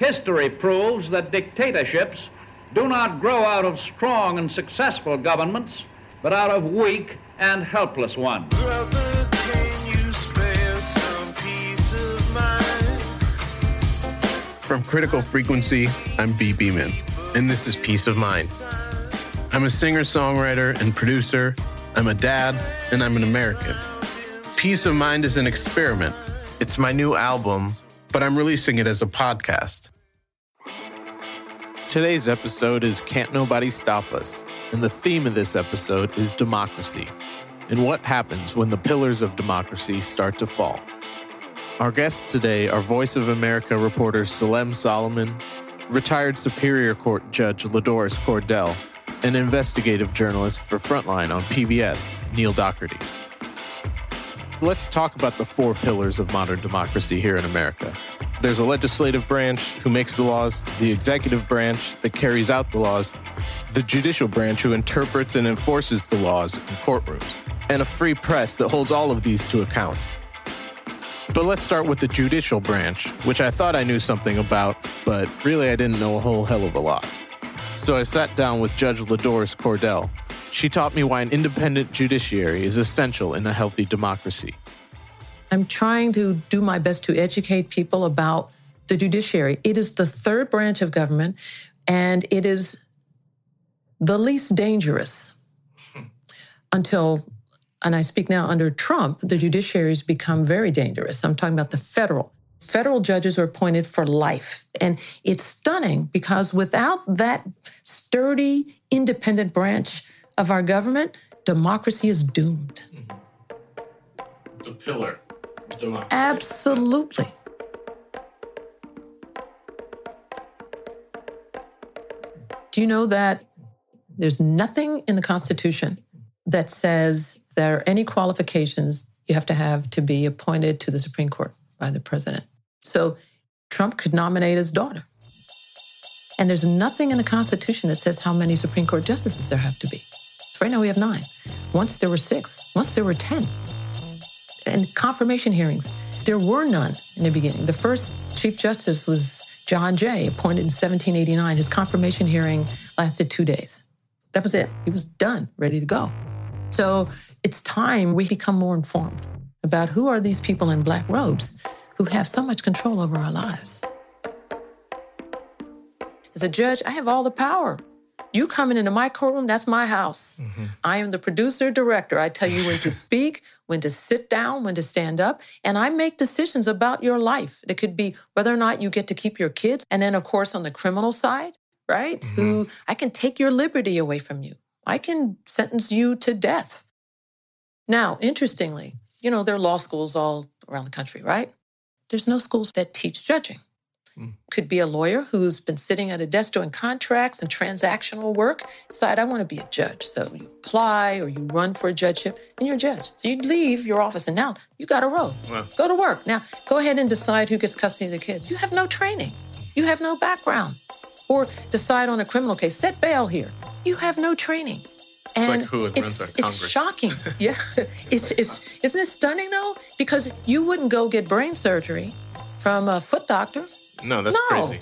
History proves that dictatorships do not grow out of strong and successful governments, but out of weak and helpless ones. Brother, can you spare some peace of mind? From Critical Frequency, I'm Bhi Bhiman, and this is Peace of Mind. I'm a singer songwriter and producer, I'm a dad, and I'm an American. Peace of Mind is an experiment. It's my new album, but I'm releasing it as a podcast. Today's episode is Can't Nobody Stop Us, and the theme of this episode is democracy and what happens when the pillars of democracy start to fall. Our guests today are Voice of America reporter Salem Solomon, retired Superior Court Judge Ladoris Cordell, and investigative journalist for Frontline on PBS, Neil Docherty. Let's talk about the four pillars of modern democracy here in America. There's a legislative branch who makes the laws, the executive branch that carries out the laws, the judicial branch who interprets and enforces the laws in courtrooms, and a free press that holds all of these to account. But let's start with the judicial branch, which I thought I knew something about, but really I didn't know a whole hell of a lot. So I sat down with Judge Ladoris Cordell. She taught me why an independent judiciary is essential in a healthy democracy. I'm trying to do my best to educate people about the judiciary. It is the third branch of government, and it is the least dangerous until, and I speak now under Trump, the judiciary has become very dangerous. I'm talking about the federal. Federal judges are appointed for life. And it's stunning because without that sturdy, independent branch of our government, democracy is doomed. The pillar. Democracy. Absolutely. Do you know that there's nothing in the Constitution that says there are any qualifications you have to have to be appointed to the Supreme Court by the president? So Trump could nominate his daughter. And there's nothing in the Constitution that says how many Supreme Court justices there have to be. Right now we have nine. Once there were six. Once there were 10 and confirmation hearings. There were none in the beginning. The first Chief Justice was John Jay, appointed in 1789. His confirmation hearing lasted two days. That was it. He was done, ready to go. So it's time we become more informed about who are these people in black robes who have so much control over our lives. As a judge, I have all the power. You coming into my courtroom, that's my house. Mm-hmm. I am the producer, director. I tell you when to speak, when to sit down, when to stand up, and I make decisions about your life. It could be whether or not you get to keep your kids. And then, of course, on the criminal side, right? Mm-hmm. Who I can take your liberty away from you. I can sentence you to death. Now, interestingly, you know, there are law schools all around the country, right? There's no schools that teach judging. Mm. Could be a lawyer who's been sitting at a desk doing contracts and transactional work. Decide, I want to be a judge. So you apply or you run for a judgeship and you're a judge. So you leave your office and now you got a row. Wow. Go to work. Now go ahead and decide who gets custody of the kids. You have no training. You have no background. Or decide on a criminal case, set bail here. You have no training. And it's like it's, it's shocking. yeah. It's, it's, isn't it stunning though? Because you wouldn't go get brain surgery from a foot doctor no, that's no. crazy.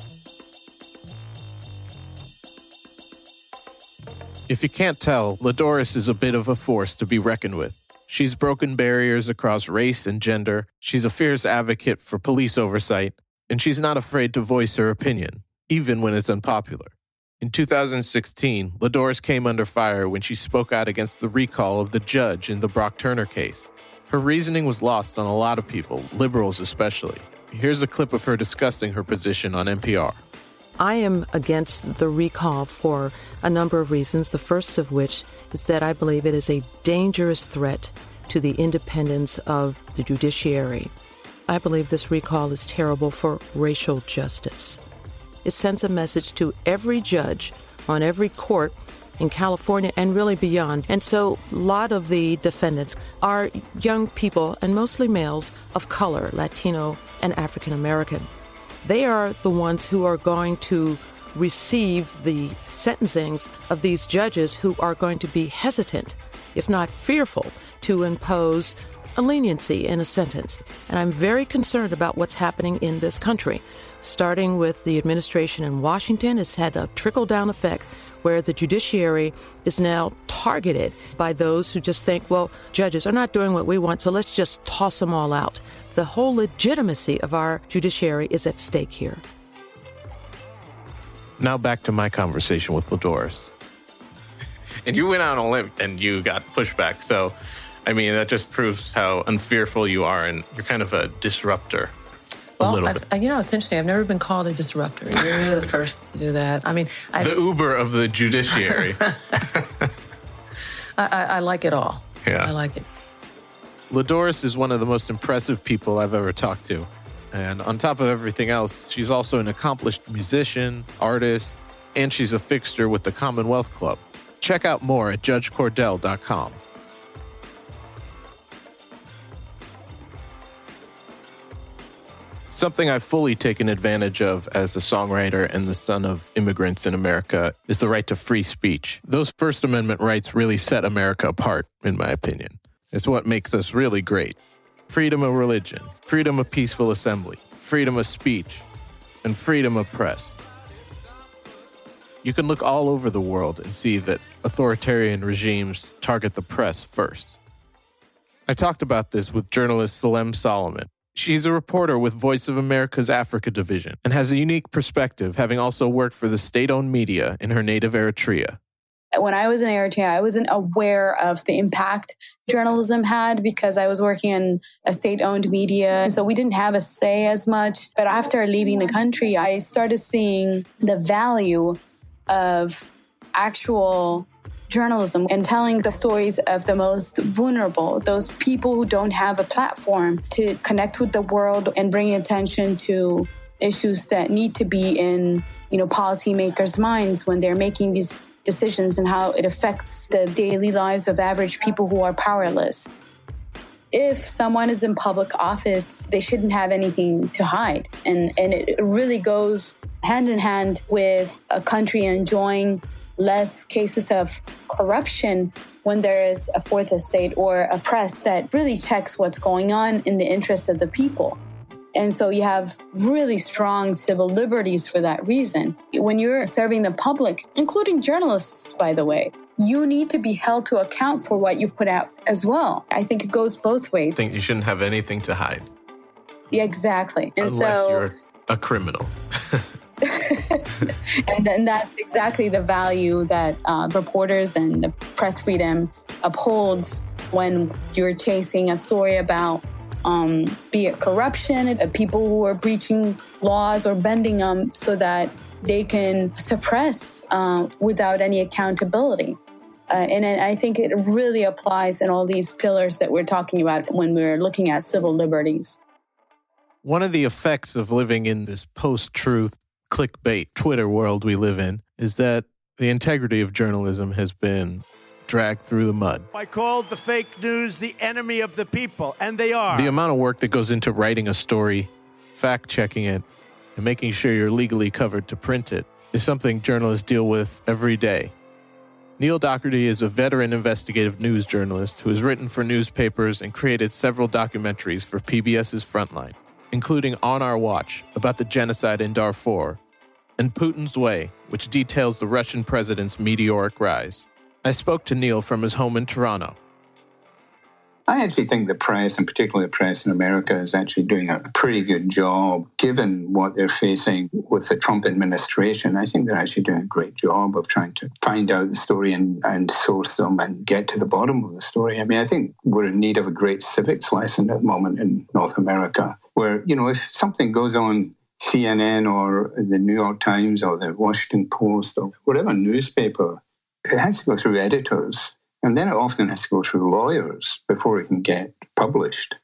If you can't tell, Ladoris is a bit of a force to be reckoned with. She's broken barriers across race and gender, she's a fierce advocate for police oversight, and she's not afraid to voice her opinion, even when it's unpopular. In 2016, Ladoris came under fire when she spoke out against the recall of the judge in the Brock Turner case. Her reasoning was lost on a lot of people, liberals especially. Here's a clip of her discussing her position on NPR. I am against the recall for a number of reasons. The first of which is that I believe it is a dangerous threat to the independence of the judiciary. I believe this recall is terrible for racial justice. It sends a message to every judge on every court in California and really beyond. And so a lot of the defendants are young people and mostly males of color, Latino and African American. They are the ones who are going to receive the sentencings of these judges who are going to be hesitant, if not fearful, to impose a leniency in a sentence. And I'm very concerned about what's happening in this country. Starting with the administration in Washington, it's had a trickle down effect where the judiciary is now targeted by those who just think, well, judges are not doing what we want, so let's just toss them all out. The whole legitimacy of our judiciary is at stake here. Now back to my conversation with Ladoris. and you went out on a limb and you got pushback. So, I mean, that just proves how unfearful you are and you're kind of a disruptor. A Well, little I've, bit. You know, it's interesting. I've never been called a disruptor. You're the first to do that. I mean, I, The Uber of the judiciary. I, I, I like it all. Yeah. I like it. Ladoris is one of the most impressive people I've ever talked to. And on top of everything else, she's also an accomplished musician, artist, and she's a fixture with the Commonwealth Club. Check out more at judgecordell.com. Something I've fully taken advantage of as a songwriter and the son of immigrants in America is the right to free speech. Those First Amendment rights really set America apart, in my opinion. It's what makes us really great. Freedom of religion, freedom of peaceful assembly, freedom of speech, and freedom of press. You can look all over the world and see that authoritarian regimes target the press first. I talked about this with journalist Salem Solomon. She's a reporter with Voice of America's Africa division and has a unique perspective, having also worked for the state owned media in her native Eritrea. when I was in Eritrea, I wasn't aware of the impact journalism had because I was working in a state owned media. So we didn't have a say as much. But after leaving the country, I started seeing the value of actual journalism and telling the stories of the most vulnerable, those people who don't have a platform to connect with the world and bring attention to issues that need to be in, you know, policymakers' minds when they're making these decisions and how it affects the daily lives of average people who are powerless. If someone is in public office, they shouldn't have anything to hide. And, and it really goes hand in hand with a country enjoying less cases of corruption when there is a fourth estate or a press that really checks what's going on in the interest of the people. And so you have really strong civil liberties for that reason. When you're serving the public, including journalists, by the way, you need to be held to account for what you put out as well. I think it goes both ways. I think you shouldn't have anything to hide Yeah, exactly. And unless so, you're a criminal. and then that's exactly the value that uh, reporters and the press freedom upholds when you're chasing a story about um, be it corruption, uh, people who are breaching laws or bending them so that they can suppress uh, without any accountability. Uh, and I I think it really applies in all these pillars that we're talking about when we're looking at civil liberties. One of the effects of living in this post truth, clickbait Twitter world we live in is that the integrity of journalism has been dragged through the mud. I called the fake news the enemy of the people, and they are. The amount of work that goes into writing a story, fact checking it, and making sure you're legally covered to print it is something journalists deal with every day. Neil Docherty is a veteran investigative news journalist who has written for newspapers and created several documentaries for PBS's Frontline, including On Our Watch about the genocide in Darfur, and Putin's Way, which details the Russian president's meteoric rise. I spoke to Neil from his home in Toronto. I actually think the press, and particularly the press in America, is actually doing a pretty good job given what they're facing with the Trump administration. I think they're actually doing a great job of trying to find out the story and, and source them and get to the bottom of the story. I mean, I think we're in need of a great civics lesson at the moment in North America, where, you know, if something goes on CNN or the New York Times or the Washington Post or whatever newspaper, it has to go through editors. And then it often has to go through lawyers before it can get published.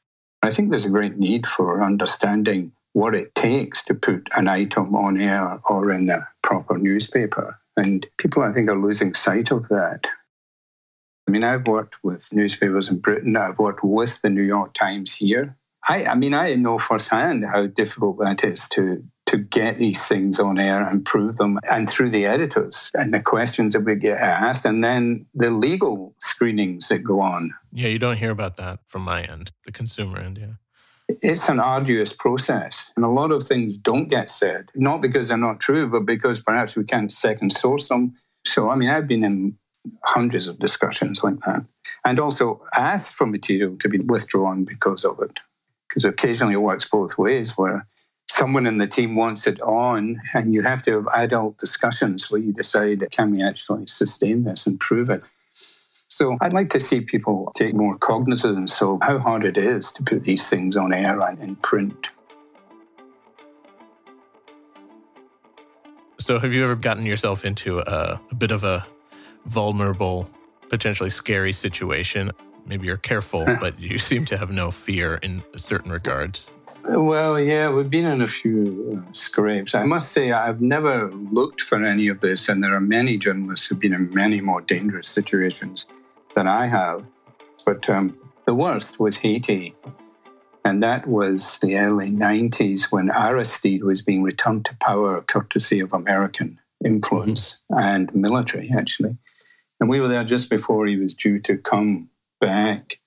I think there's a great need for understanding what it takes to put an item on air or in a proper newspaper. And people, I think, are losing sight of that. I mean, I've worked with newspapers in Britain, I've worked with the New York Times here. I, I mean, I know firsthand how difficult that is to to get these things on air and prove them, and through the editors and the questions that we get asked, and then the legal screenings that go on. Yeah, you don't hear about that from my end, the consumer end. Yeah. It's an arduous process, and a lot of things don't get said, not because they're not true, but because perhaps we can't second source them. So, I mean, I've been in hundreds of discussions like that, and also asked for material to be withdrawn because of it. Because occasionally it works both ways, where someone in the team wants it on, and you have to have adult discussions where you decide can we actually sustain this and prove it. So I'd like to see people take more cognizance of how hard it is to put these things on air and in print. So, have you ever gotten yourself into a, a bit of a vulnerable, potentially scary situation? Maybe you're careful, but you seem to have no fear in certain regards. Well, yeah, we've been in a few uh, scrapes. I must say, I've never looked for any of this, and there are many journalists who've been in many more dangerous situations than I have. But um, the worst was Haiti. And that was the early 90s when Aristide was being returned to power courtesy of American influence and military, actually. And we were there just before he was due to come back.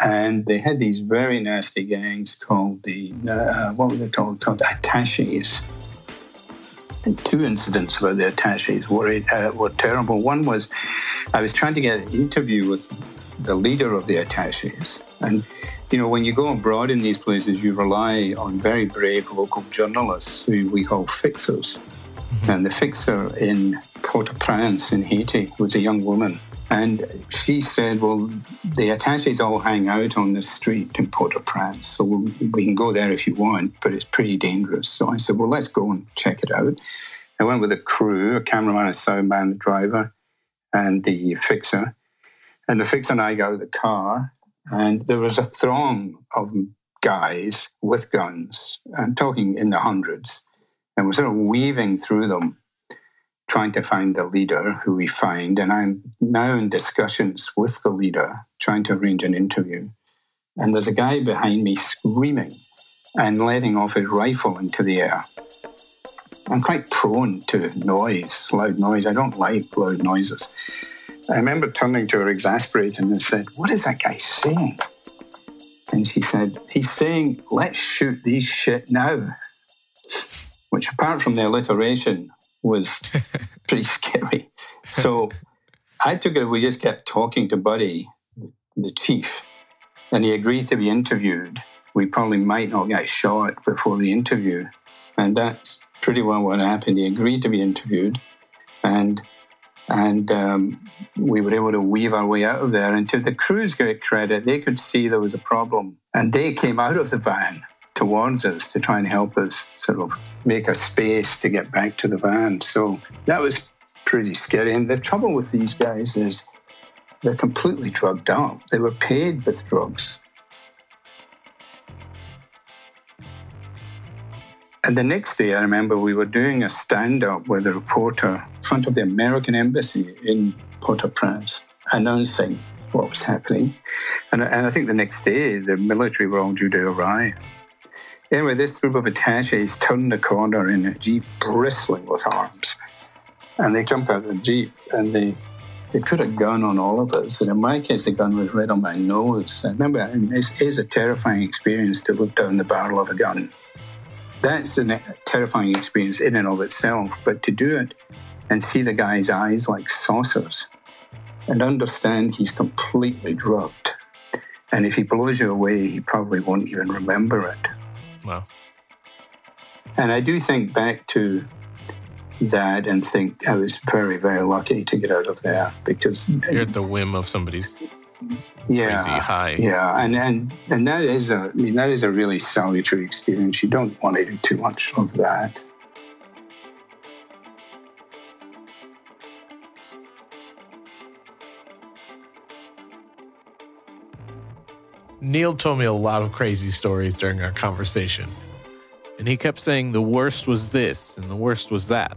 And they had these very nasty gangs called the, uh, what were they called? Called the attaches. And two incidents about the attaches were, uh, were terrible. One was I was trying to get an interview with the leader of the attaches. And, you know, when you go abroad in these places, you rely on very brave local journalists who we call fixers. And the fixer in Port au Prince in Haiti was a young woman. And she said, Well, the attaches all hang out on the street in Port au Prince, so we can go there if you want, but it's pretty dangerous. So I said, Well, let's go and check it out. I went with a crew, a cameraman, a soundman, a driver, and the fixer. And the fixer and I got out of the car, and there was a throng of guys with guns. I'm talking in the hundreds. And we're sort of weaving through them, trying to find the leader who we find. And I'm now in discussions with the leader, trying to arrange an interview. And there's a guy behind me screaming and letting off his rifle into the air. I'm quite prone to noise, loud noise. I don't like loud noises. I remember turning to her exasperated and said, What is that guy saying? And she said, He's saying, Let's shoot these shit now. Which, apart from the alliteration, was pretty scary. So I took it, we just kept talking to Buddy, the chief, and he agreed to be interviewed. We probably might not get shot before the interview. And that's pretty well what happened. He agreed to be interviewed, and and um, we were able to weave our way out of there. And to the crew's great credit, they could see there was a problem, and they came out of the van towards us to try and help us sort of make a space to get back to the van. So that was pretty scary. And the trouble with these guys is they're completely drugged up. They were paid with drugs. And the next day, I remember we were doing a stand up with a reporter in front of the American embassy in Port au Prince, announcing what was happening. And, and I think the next day, the military were all due to arrive. Anyway, this group of attaches turned the corner in a jeep bristling with arms. And they jump out of the jeep and they they put a gun on all of us. And in my case, the gun was right on my nose. I remember I mean, it is a terrifying experience to look down the barrel of a gun. That's a terrifying experience in and of itself. But to do it and see the guy's eyes like saucers and understand he's completely drugged. And if he blows you away, he probably won't even remember it. Wow. And I do think back to that and think I was very, very lucky to get out of there because You're at the whim of somebody's yeah, crazy high. yeah, and and and that is a, I mean, that is a really salutary experience. You don't want to do too much of that. Neil told me a lot of crazy stories during our conversation. And he kept saying the worst was this and the worst was that.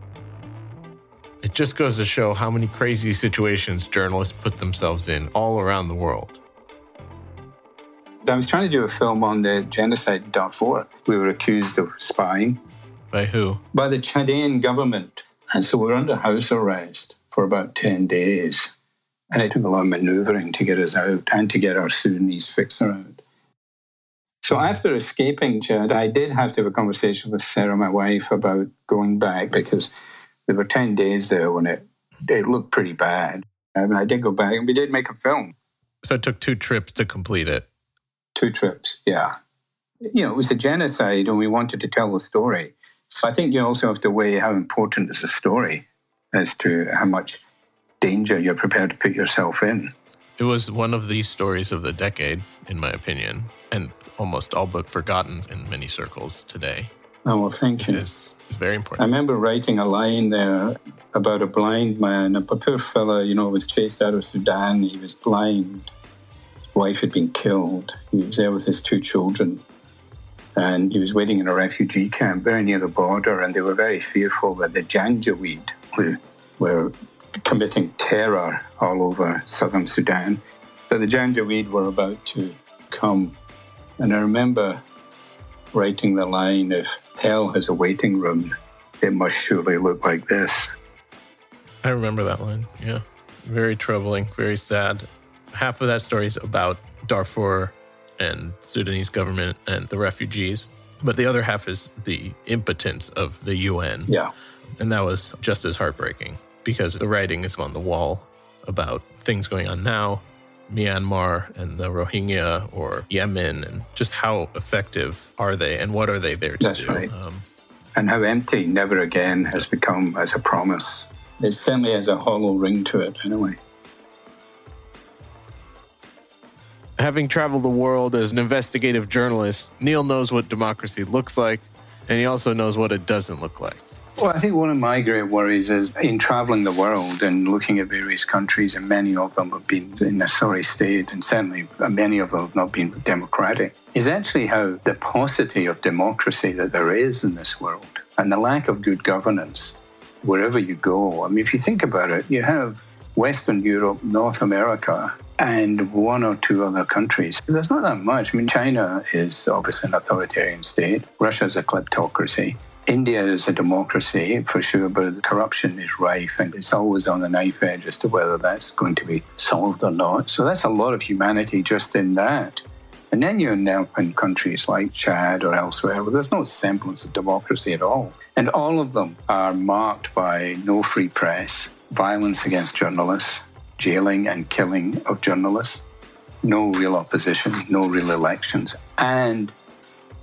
It just goes to show how many crazy situations journalists put themselves in all around the world. I was trying to do a film on the genocide in Darfur. We were accused of spying, By who? by the Chadian government. And so we're under house arrest for about 10 days. And it took a lot of maneuvering to get us out and to get our Sudanese fixer out. So after escaping Chad, I did have to have a conversation with Sarah, my wife, about going back because there were 10 days there when it, it looked pretty bad. I mean, I did go back and we did make a film. So it took two trips to complete it. Two trips, yeah. You know, it was a genocide and we wanted to tell the story. So I think you also have to weigh how important is the story as to how much danger you're prepared to put yourself in. It was one of the stories of the decade, in my opinion, and almost all but forgotten in many circles today. Oh, well, thank you. It is very important. I remember writing a line there about a blind man. A poor fella, you know, was chased out of Sudan. He was blind. His wife had been killed. He was there with his two children. And he was waiting in a refugee camp very near the border. And they were very fearful that the Janjaweed, who were committing terror all over southern Sudan, that the Janjaweed were about to come. And I remember writing the line if hell has a waiting room, it must surely look like this. I remember that line. Yeah. Very troubling, very sad. Half of that story is about Darfur and Sudanese government and the refugees. But the other half is the impotence of the UN. Yeah. And that was just as heartbreaking because the writing is on the wall about things going on now, Myanmar and the Rohingya or Yemen, and just how effective are they and what are they there to That's do? right. Um, And how empty never again has become as a promise. It certainly has a hollow ring to it, anyway. having traveled the world as an investigative journalist, Neil knows what democracy looks like, and he also knows what it doesn't look like. Well, I think one of my great worries is in traveling the world and looking at various countries, and many of them have been in a sorry state, and certainly many of them have not been democratic, is actually how the paucity of democracy that there is in this world and the lack of good governance wherever you go. I mean, if you think about it, you have Western Europe, North America, and one or two other countries. There's not that much. I mean, China is obviously an authoritarian state, Russia's a kleptocracy. India is a democracy for sure, but the corruption is rife and it's always on the knife edge as to whether that's going to be solved or not. So that's a lot of humanity just in that. And then you end up in countries like Chad or elsewhere where there's no semblance of democracy at all. And all of them are marked by no free press, violence against journalists, jailing and killing of journalists, no real opposition, no real elections, and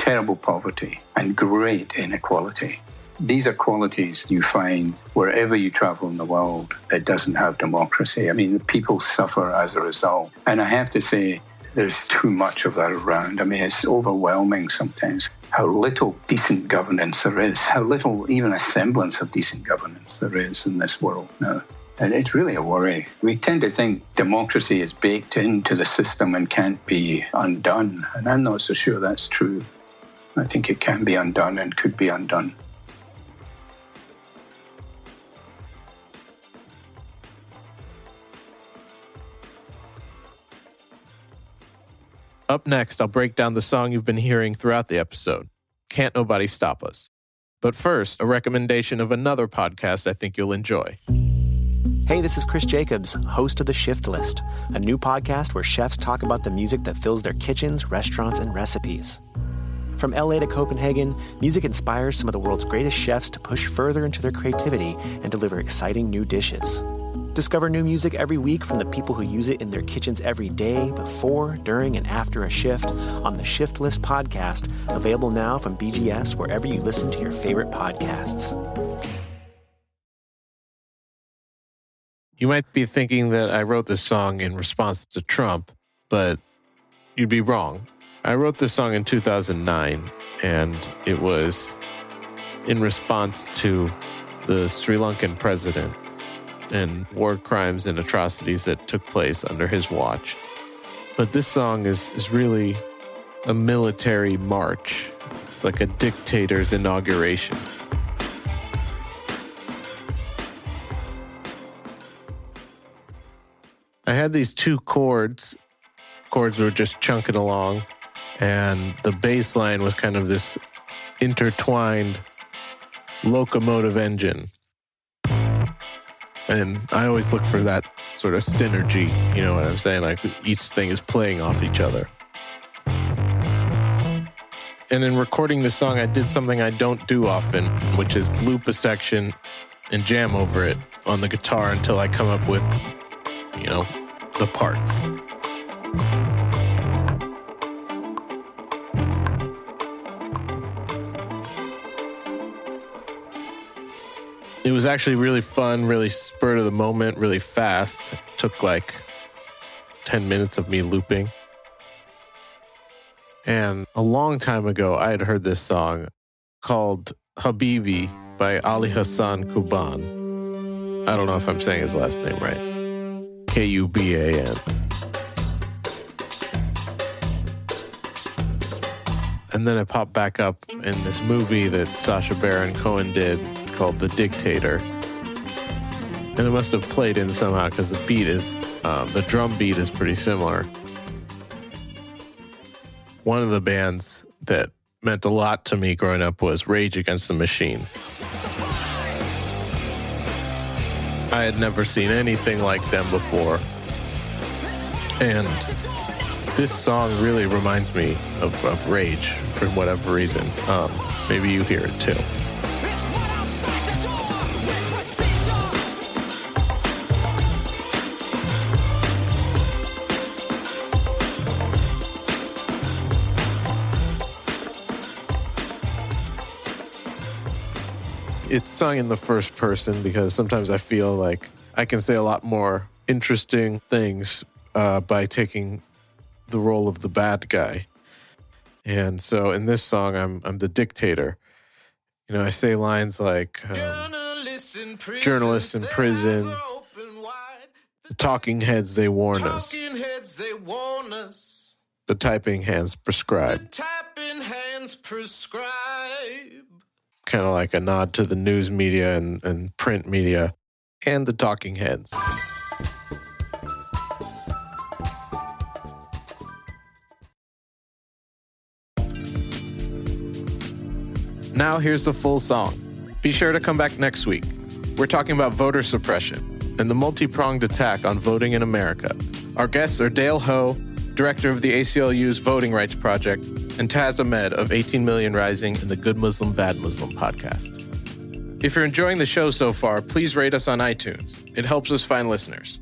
terrible poverty and great inequality. These are qualities you find wherever you travel in the world that doesn't have democracy. I mean, the people suffer as a result. And I have to say, there's too much of that around. I mean, it's overwhelming sometimes how little decent governance there is, how little even a semblance of decent governance there is in this world now. And it's really a worry. We tend to think democracy is baked into the system and can't be undone. And I'm not so sure that's true. I think it can be undone and could be undone. Up next, I'll break down the song you've been hearing throughout the episode Can't Nobody Stop Us. But first, a recommendation of another podcast I think you'll enjoy. Hey, this is Chris Jacobs, host of The Shift List, a new podcast where chefs talk about the music that fills their kitchens, restaurants, and recipes. From LA to Copenhagen, music inspires some of the world's greatest chefs to push further into their creativity and deliver exciting new dishes. Discover new music every week from the people who use it in their kitchens every day, before, during, and after a shift on the Shift List podcast, available now from BGS wherever you listen to your favorite podcasts. You might be thinking that I wrote this song in response to Trump, but you'd be wrong. I wrote this song in 2009, and it was in response to the Sri Lankan president and war crimes and atrocities that took place under his watch. But this song is, is really a military march. It's like a dictator's inauguration. I had these two chords. Chords were just chunking along, and the bass line was kind of this intertwined locomotive engine. And I always look for that sort of synergy, you know what I'm saying? Like each thing is playing off each other. And in recording this song, I did something I don't do often, which is loop a section and jam over it on the guitar until I come up with, you know, the parts. It was actually really fun, really spur of the moment, really fast. It took like 10 minutes of me looping. And a long time ago, I had heard this song called Habibi by Ali Hassan Kuban. I don't know if I'm saying his last name right. K U B A N. And then it popped back up in this movie that Sacha Baron Cohen did called The Dictator. And it must have played in somehow because the beat is, um, the drum beat is pretty similar. One of the bands that meant a lot to me growing up was Rage Against the Machine. I had never seen anything like them before. And this song really reminds me of, of Rage for whatever reason. Um, maybe you hear it too. It's sung in the first person because sometimes I feel like I can say a lot more interesting things uh, by taking the role of the bad guy. And so in this song, I'm I'm the dictator. You know, I say lines like um, journalists in prison, the talking heads they warn us, Talking heads, they warn us. the typing hands prescribe. Kind of like a nod to the news media and, and print media and the talking heads. Now here's the full song. Be sure to come back next week. We're talking about voter suppression and the multi pronged attack on voting in America. Our guests are Dale Ho, director of the ACLU's Voting Rights Project, and Taz Ahmed of 18 Million Rising and the Good Muslim Bad Muslim podcast. If you're enjoying the show so far, please rate us on iTunes. It helps us find listeners.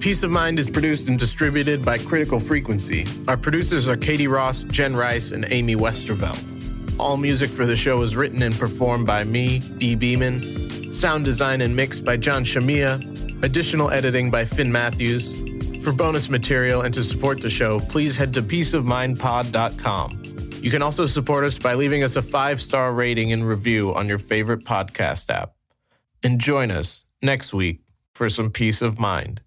Peace of Mind is produced and distributed by Critical Frequency. Our producers are Katie Ross, Jen Rice, and Amy Westervelt. All music for the show is written and performed by me, Bhi Bhiman. Sound design and mix by John Shamia. Additional editing by Finn Matthews. For bonus material and to support the show, please head to peaceofmindpod.com. You can also support us by leaving us a five star rating and review on your favorite podcast app. And join us next week for some peace of mind.